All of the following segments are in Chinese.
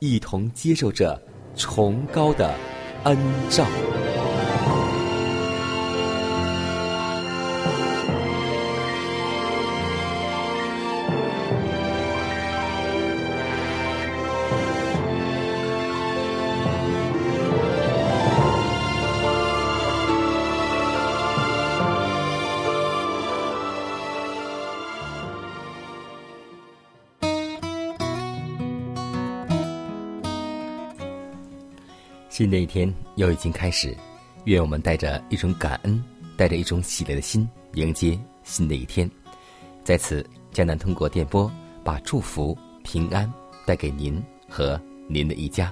一同接受着崇高的恩照。新的一天又已经开始，愿我们带着一种感恩，带着一种喜乐的心，迎接新的一天。在此，江南通过电波把祝福、平安带给您和您的一家。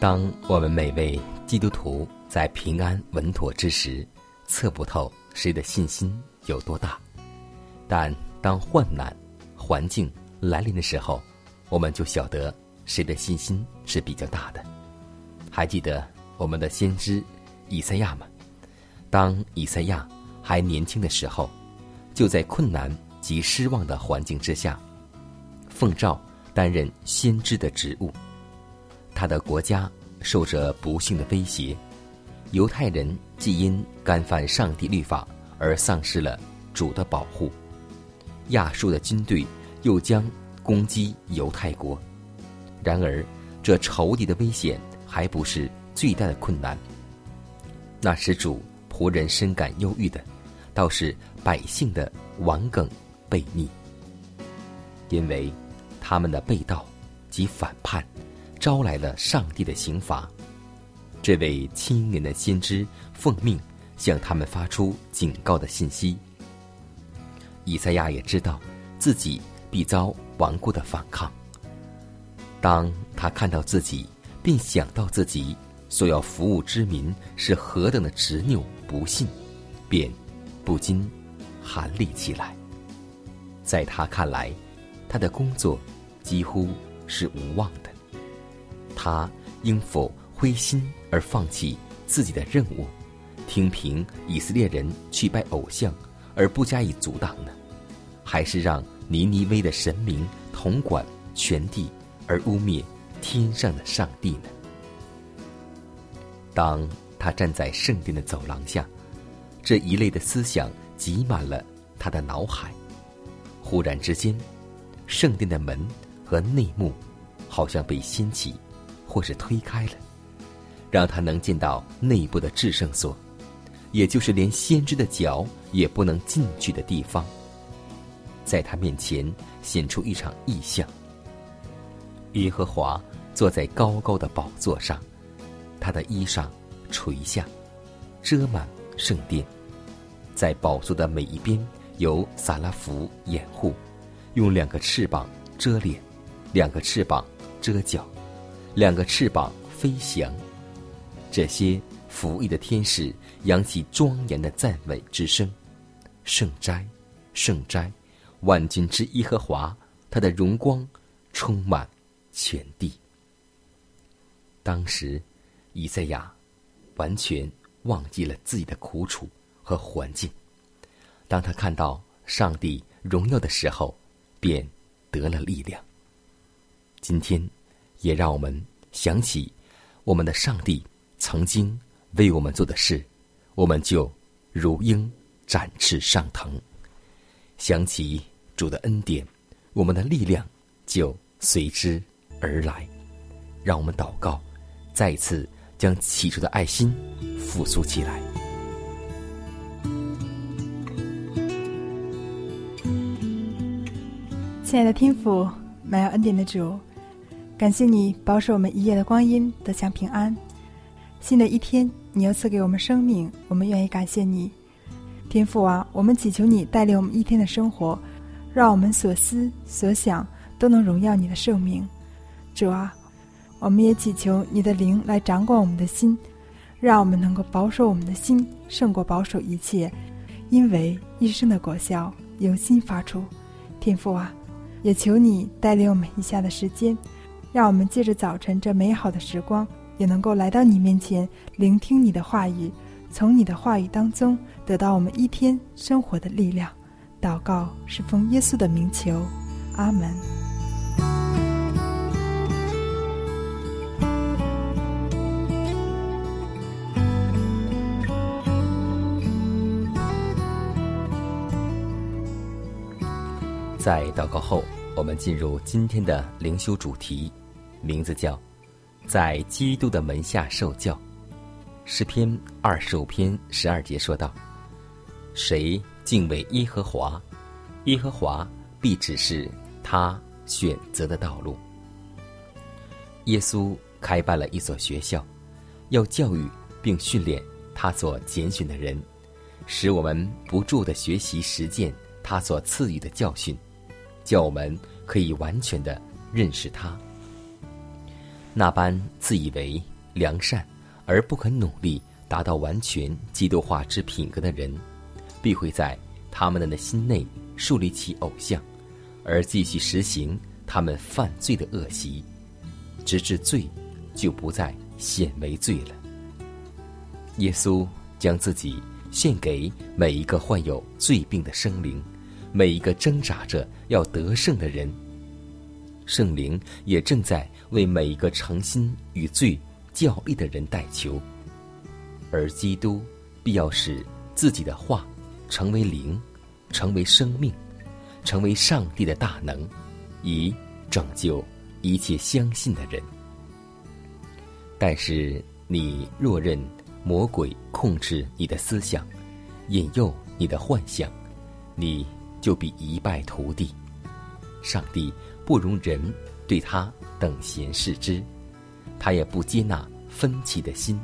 当我们每位基督徒在平安稳妥之时，测不透谁的信心有多大，但当患难、环境来临的时候，我们就晓得谁的信心是比较大的。还记得我们的先知以赛亚吗？当以赛亚还年轻的时候，就在困难及失望的环境之下，奉召担任先知的职务。他的国家受着不幸的威胁。犹太人既因干犯上帝律法而丧失了主的保护，亚述的军队又将攻击犹太国。然而，这仇敌的危险还不是最大的困难。那使主仆人深感忧郁的，倒是百姓的顽梗悖逆，因为他们的背道及反叛，招来了上帝的刑罚。这位青年的先知奉命向他们发出警告的信息。以赛亚也知道自己必遭顽固的反抗。当他看到自己，并想到自己所要服务之民是何等的执拗不信，便不禁寒栗起来。在他看来，他的工作几乎是无望的。他应否？灰心而放弃自己的任务，听凭以色列人去拜偶像而不加以阻挡呢？还是让尼尼微的神明统管全地而污蔑天上的上帝呢？当他站在圣殿的走廊下，这一类的思想挤满了他的脑海。忽然之间，圣殿的门和内幕好像被掀起，或是推开了。让他能进到内部的至圣所，也就是连先知的脚也不能进去的地方。在他面前显出一场异象。耶和华坐在高高的宝座上，他的衣裳垂下，遮满圣殿。在宝座的每一边有撒拉弗掩护，用两个翅膀遮脸，两个翅膀遮脚，两个翅膀飞翔。这些服役的天使扬起庄严的赞美之声：“圣斋，圣斋，万军之耶和华，他的荣光充满全地。”当时，以赛亚完全忘记了自己的苦楚和环境。当他看到上帝荣耀的时候，便得了力量。今天，也让我们想起我们的上帝曾经为我们做的事，我们就如鹰展翅上腾；想起主的恩典，我们的力量就随之而来。让我们祷告，再次将起初的爱心复苏起来。亲爱的天父，满有恩典的主，感谢你保守我们一夜的光阴得享平安。新的一天，你又赐给我们生命，我们愿意感谢你。天父啊，我们祈求你带领我们一天的生活，让我们所思所想都能荣耀你的圣名。主啊，我们也祈求你的灵来掌管我们的心，让我们能够保守我们的心胜过保守一切，因为一生的果效由心发出。天父啊。也求你带领我们以下的时间，让我们借着早晨这美好的时光，也能够来到你面前，聆听你的话语，从你的话语当中得到我们一天生活的力量。祷告是奉耶稣的名求，阿门。在祷告后，我们进入今天的灵修主题，名字叫“在基督的门下受教”。诗篇二十五篇十二节说道：“谁敬畏耶和华，耶和华必指示他选择的道路。”耶稣开办了一所学校，要教育并训练他所拣选的人，使我们不住的学习实践他所赐予的教训。叫我们可以完全的认识他。那般自以为良善而不肯努力达到完全基督化之品格的人，必会在他们的心内树立起偶像，而继续实行他们犯罪的恶习，直至罪就不再显为罪了。耶稣将自己献给每一个患有罪病的生灵。每一个挣扎着要得胜的人，圣灵也正在为每一个诚心与罪较力的人代求，而基督必要使自己的话成为灵，成为生命，成为上帝的大能，以拯救一切相信的人。但是你若认魔鬼控制你的思想，引诱你的幻想，你。就必一败涂地。上帝不容人对他等闲视之，他也不接纳分歧的心，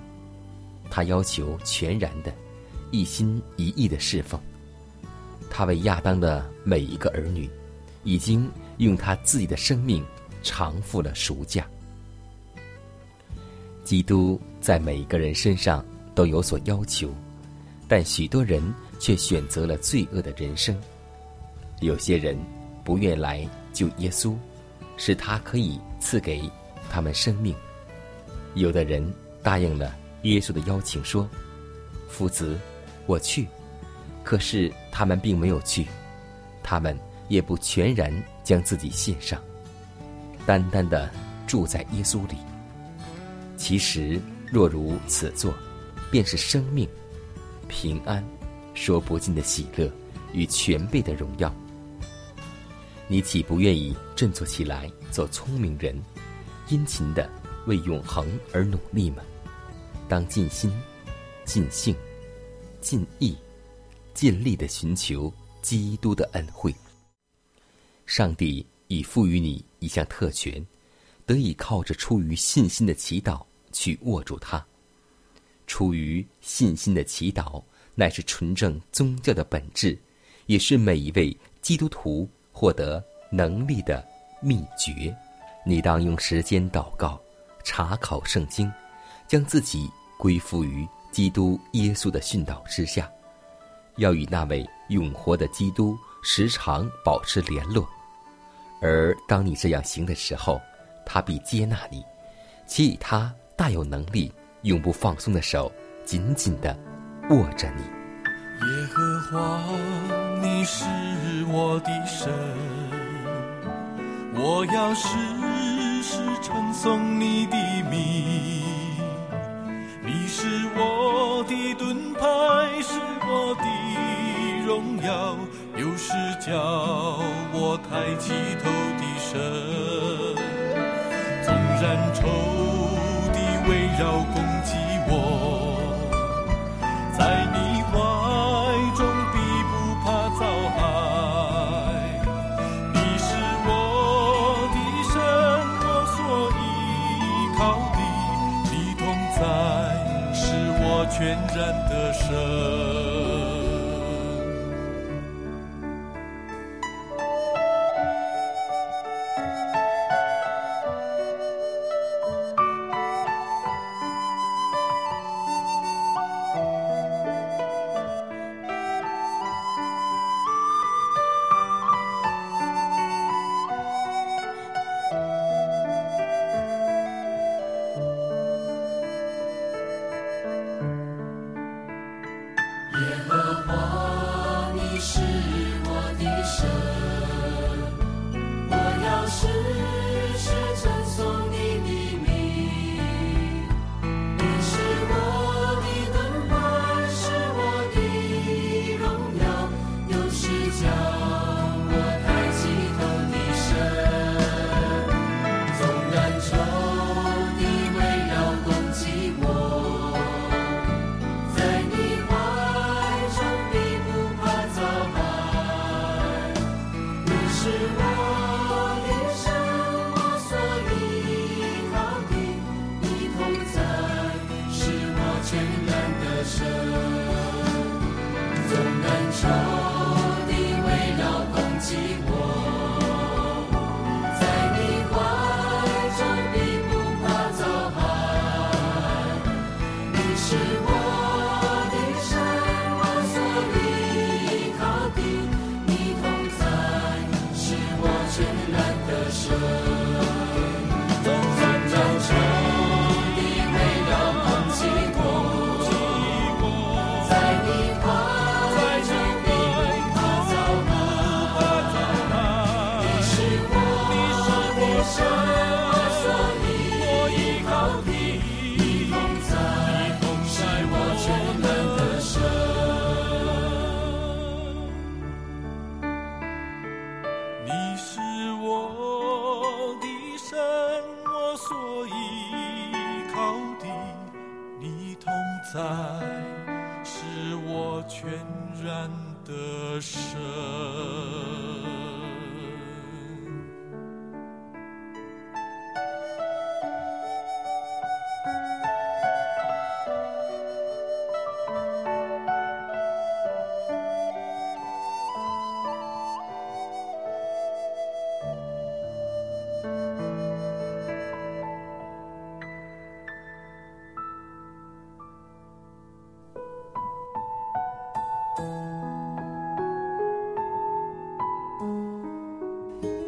他要求全然的、一心一意的侍奉。他为亚当的每一个儿女，已经用他自己的生命偿付了赎价。基督在每一个人身上都有所要求，但许多人却选择了罪恶的人生。有些人不愿来救耶稣，使他可以赐给他们生命；有的人答应了耶稣的邀请，说：“夫子，我去。”可是他们并没有去，他们也不全然将自己献上，单单的住在耶稣里。其实若如此做，便是生命、平安、说不尽的喜乐与全备的荣耀。你岂不愿意振作起来，做聪明人，殷勤的为永恒而努力吗？当尽心、尽性、尽意、尽力的寻求基督的恩惠。上帝已赋予你一项特权，得以靠着出于信心的祈祷去握住它。出于信心的祈祷，乃是纯正宗教的本质，也是每一位基督徒。获得能力的秘诀，你当用时间祷告、查考圣经，将自己归附于基督耶稣的训导之下，要与那位永活的基督时常保持联络。而当你这样行的时候，他必接纳你，且以他大有能力、永不放松的手紧紧的握着你。耶和华，你是我的神，我要时时称颂你的名，你是我的盾牌，是我的荣耀，有时叫我抬起头的神。纵然仇敌围绕攻击我，然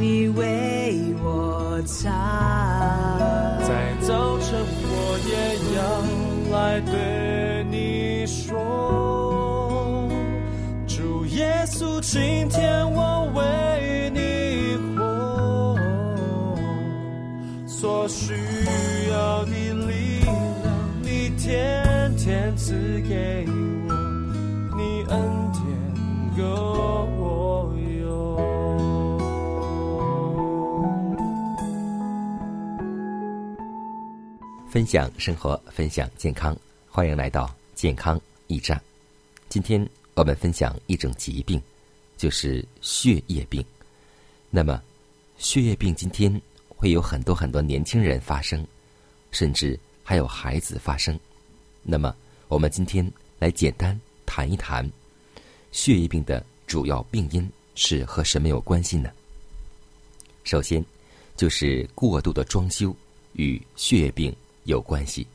你为我擦。分享生活，分享健康，欢迎来到健康驿站。今天我们分享一种疾病，就是血液病。那么，血液病今天会有很多很多年轻人发生，甚至还有孩子发生。那么，我们今天来简单谈一谈血液病的主要病因是和什么有关系呢？首先，就是过度的装修与血液病有关系。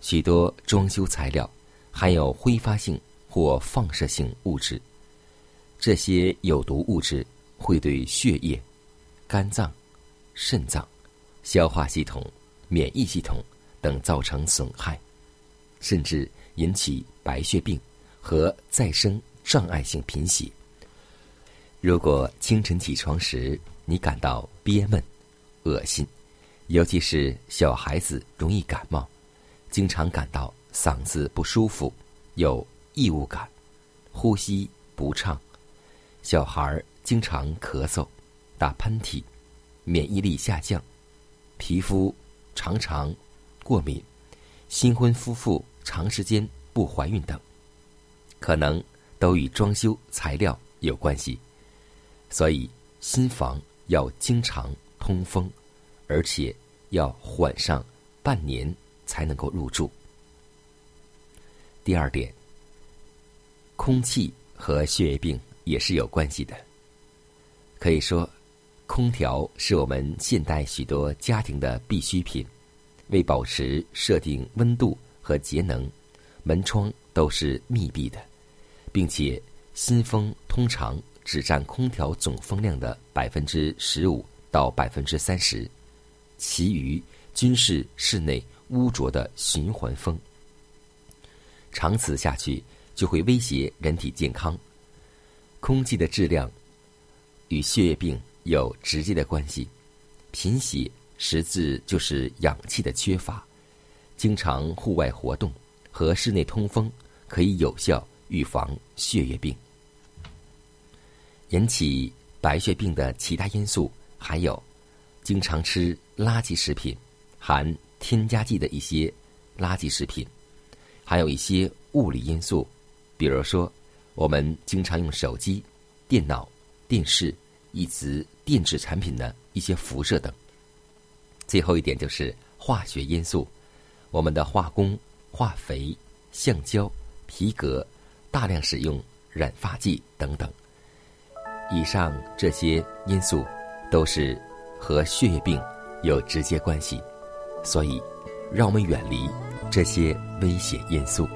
许多装修材料含有挥发性或放射性物质，这些有毒物质会对血液、肝脏、肾脏、消化系统、免疫系统等造成损害，甚至引起白血病和再生障碍性贫血。如果清晨起床时你感到憋闷、恶心，尤其是小孩子容易感冒，经常感到嗓子不舒服、有异物感、呼吸不畅，小孩经常咳嗽、打喷嚏、免疫力下降、皮肤常常过敏、新婚夫妇长时间不怀孕等，可能都与装修材料有关系。所以，新房要经常通风，而且要缓上半年才能够入住。第二点，空气和血液病也是有关系的。可以说，空调是我们现代许多家庭的必需品。为保持设定温度和节能，门窗都是密闭的，并且新风通常只占空调总风量的百分之十五到百分之三十，其余均是室内污浊的循环风。长此下去，就会威胁人体健康。空气的质量与血液病有直接的关系，贫血实质就是氧气的缺乏。经常户外活动和室内通风可以有效预防血液病。引起白血病的其他因素还有：经常吃垃圾食品、含添加剂的一些垃圾食品，还有一些物理因素，比如说我们经常用手机、电脑、电视以及电子产品的一些辐射等。最后一点就是化学因素，我们的化工、化肥、橡胶、皮革，大量使用染发剂等等。以上这些因素都是和血液病有直接关系，所以让我们远离这些危险因素。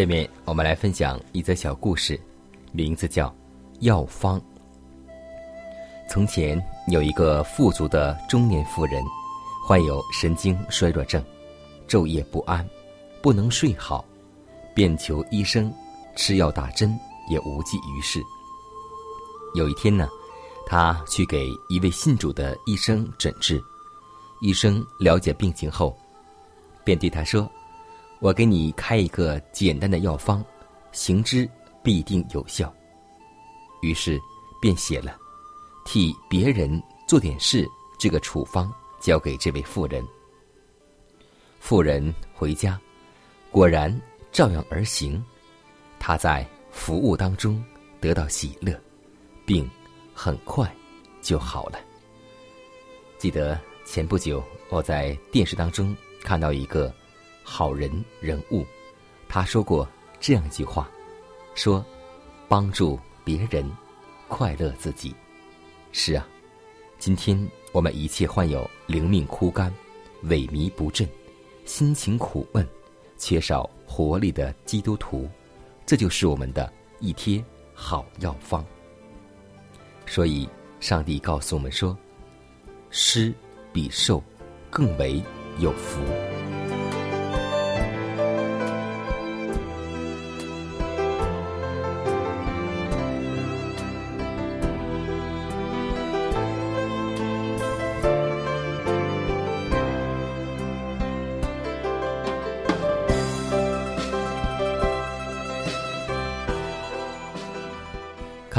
下面我们来分享一则小故事，名字叫《药方》。从前有一个富足的中年妇人，患有神经衰弱症，昼夜不安，不能睡好，便求医生吃药打针，也无济于事。有一天呢，他去给一位信主的医生诊治，医生了解病情后，便对他说：“我给你开一个简单的药方，行之必定有效。”于是便写了“替别人做点事”这个处方交给这位妇人。妇人回家，果然照样而行。她在服务当中得到喜乐，病很快就好了。记得前不久我在电视当中看到一个好人人物，他说过这样一句话，说：“帮助别人，快乐自己。”是啊，今天我们一切患有灵命枯干、萎靡不振、心情苦闷、缺少活力的基督徒，这就是我们的一贴好药方。所以，上帝告诉我们说：“施比受更为有福。”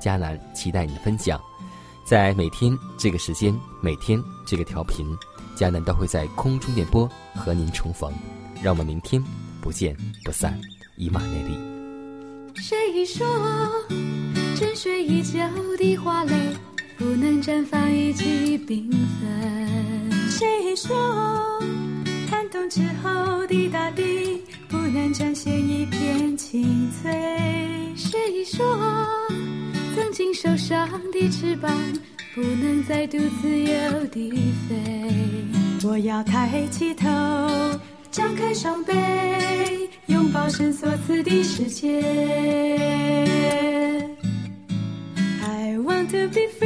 迦南期待你的分享，在每天这个时间，每天这个调频，迦南都会在空中电波和您重逢。让我们明天不见不散，以马内利。谁说沉睡已久的花蕾不能绽放一季缤纷？谁说寒冬之后的大地不能展现一片青翠？谁说曾经受伤的翅膀不能再度自由地飞？我要抬起头，张开双臂，拥抱神所赐的世界。I want to be free，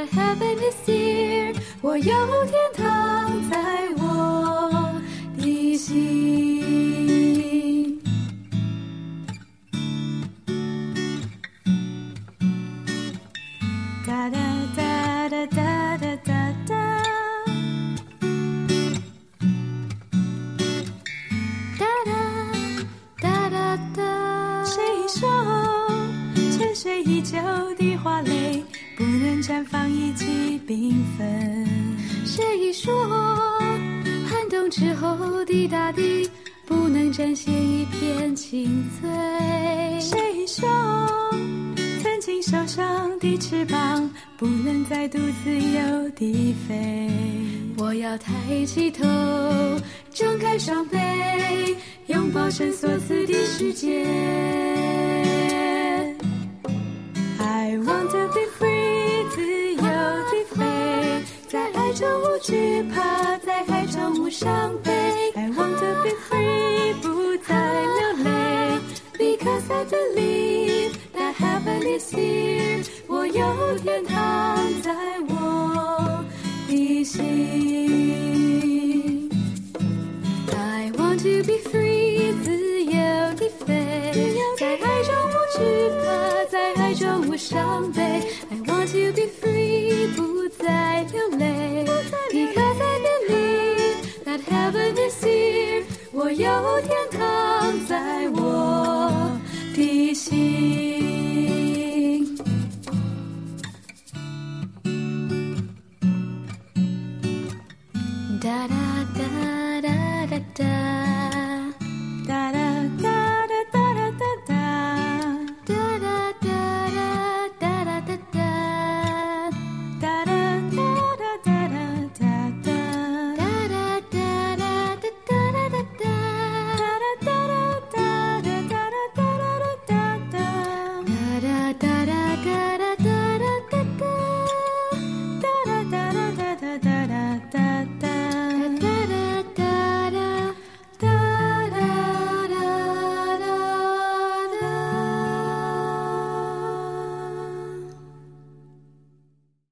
that heaven is here，我有天堂在我的心。缤纷？谁说寒冬之后的大地不能展现一片青翠？谁说曾经受伤的翅膀不能再度自由地飞？我要抬起头，张开双臂，拥抱神所赐的世界。惧怕，在海中无伤悲。I want to be free，不再流泪，because I believe that heaven is here，我有天堂在我的心。I want to be free，自由地飞，在爱中无惧怕，在爱中无伤悲。I want to be free，在流泪你可在别离 that heaven is here，我有天堂在我的心。